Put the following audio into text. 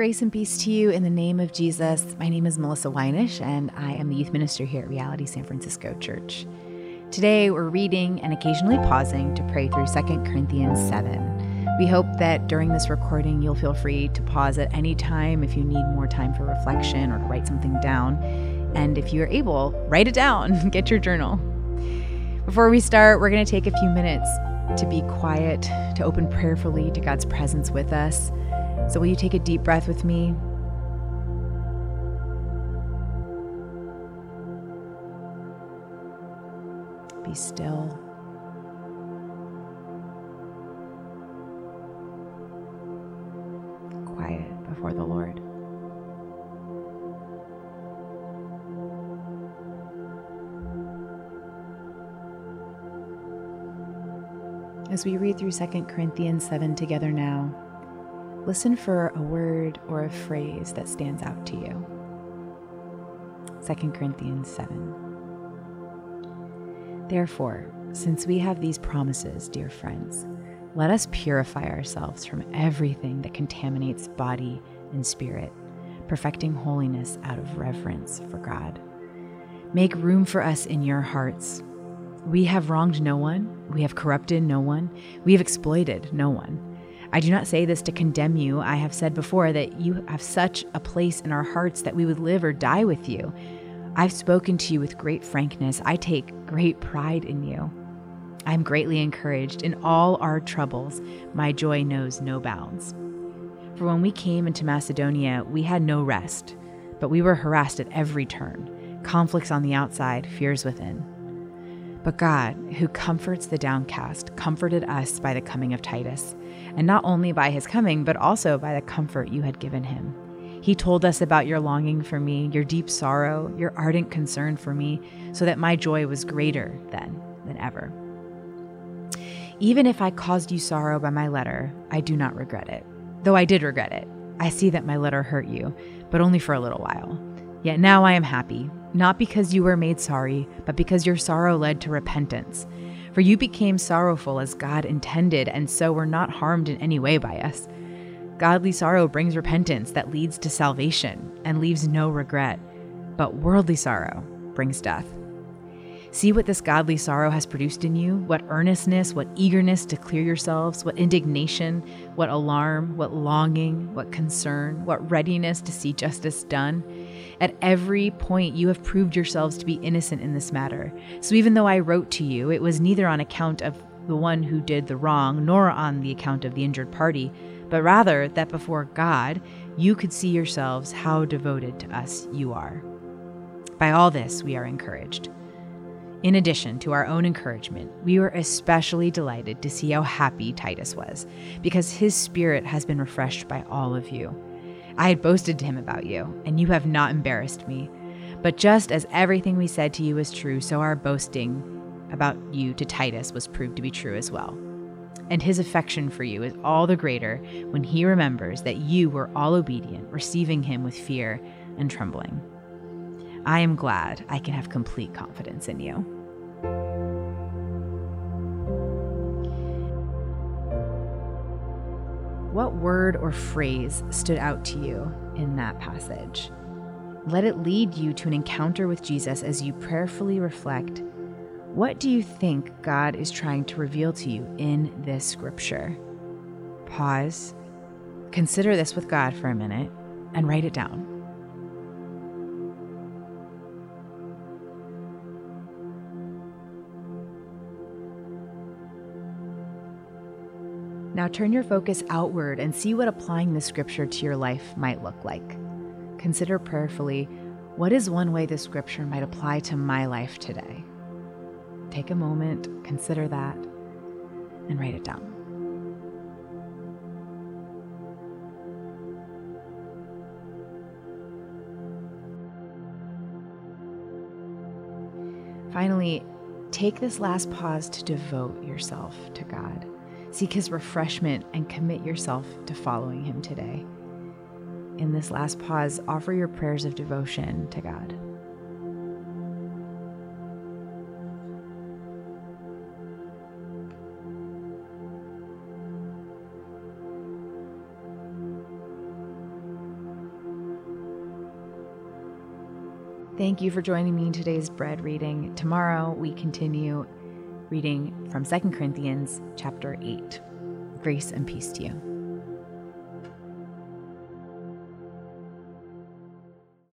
Grace and peace to you in the name of Jesus. My name is Melissa Weinish, and I am the youth minister here at Reality San Francisco Church. Today, we're reading and occasionally pausing to pray through 2 Corinthians 7. We hope that during this recording, you'll feel free to pause at any time if you need more time for reflection or to write something down. And if you're able, write it down, get your journal. Before we start, we're going to take a few minutes to be quiet, to open prayerfully to God's presence with us. So, will you take a deep breath with me? Be still. Quiet before the Lord. As we read through 2 Corinthians 7 together now, listen for a word or a phrase that stands out to you. 2 Corinthians 7. Therefore, since we have these promises, dear friends, let us purify ourselves from everything that contaminates body and spirit, perfecting holiness out of reverence for God. Make room for us in your hearts. We have wronged no one, we have corrupted no one, we have exploited no one. I do not say this to condemn you. I have said before that you have such a place in our hearts that we would live or die with you. I've spoken to you with great frankness. I take great pride in you. I am greatly encouraged. In all our troubles, my joy knows no bounds. For when we came into Macedonia, we had no rest, but we were harassed at every turn conflicts on the outside, fears within. But God, who comforts the downcast, comforted us by the coming of Titus and not only by his coming, but also by the comfort you had given him. He told us about your longing for me, your deep sorrow, your ardent concern for me, so that my joy was greater then than ever. Even if I caused you sorrow by my letter, I do not regret it. Though I did regret it. I see that my letter hurt you, but only for a little while. Yet now I am happy, not because you were made sorry, but because your sorrow led to repentance for you became sorrowful as God intended, and so were not harmed in any way by us. Godly sorrow brings repentance that leads to salvation and leaves no regret, but worldly sorrow brings death. See what this godly sorrow has produced in you what earnestness, what eagerness to clear yourselves, what indignation, what alarm, what longing, what concern, what readiness to see justice done. At every point, you have proved yourselves to be innocent in this matter. So even though I wrote to you, it was neither on account of the one who did the wrong, nor on the account of the injured party, but rather that before God, you could see yourselves how devoted to us you are. By all this, we are encouraged. In addition to our own encouragement, we were especially delighted to see how happy Titus was, because his spirit has been refreshed by all of you. I had boasted to him about you, and you have not embarrassed me. But just as everything we said to you was true, so our boasting about you to Titus was proved to be true as well. And his affection for you is all the greater when he remembers that you were all obedient, receiving him with fear and trembling. I am glad I can have complete confidence in you. What word or phrase stood out to you in that passage? Let it lead you to an encounter with Jesus as you prayerfully reflect what do you think God is trying to reveal to you in this scripture? Pause, consider this with God for a minute, and write it down. Now turn your focus outward and see what applying this scripture to your life might look like. Consider prayerfully what is one way this scripture might apply to my life today? Take a moment, consider that, and write it down. Finally, take this last pause to devote yourself to God. Seek his refreshment and commit yourself to following him today. In this last pause, offer your prayers of devotion to God. Thank you for joining me in today's bread reading. Tomorrow we continue reading from 2 Corinthians chapter 8. Grace and peace to you.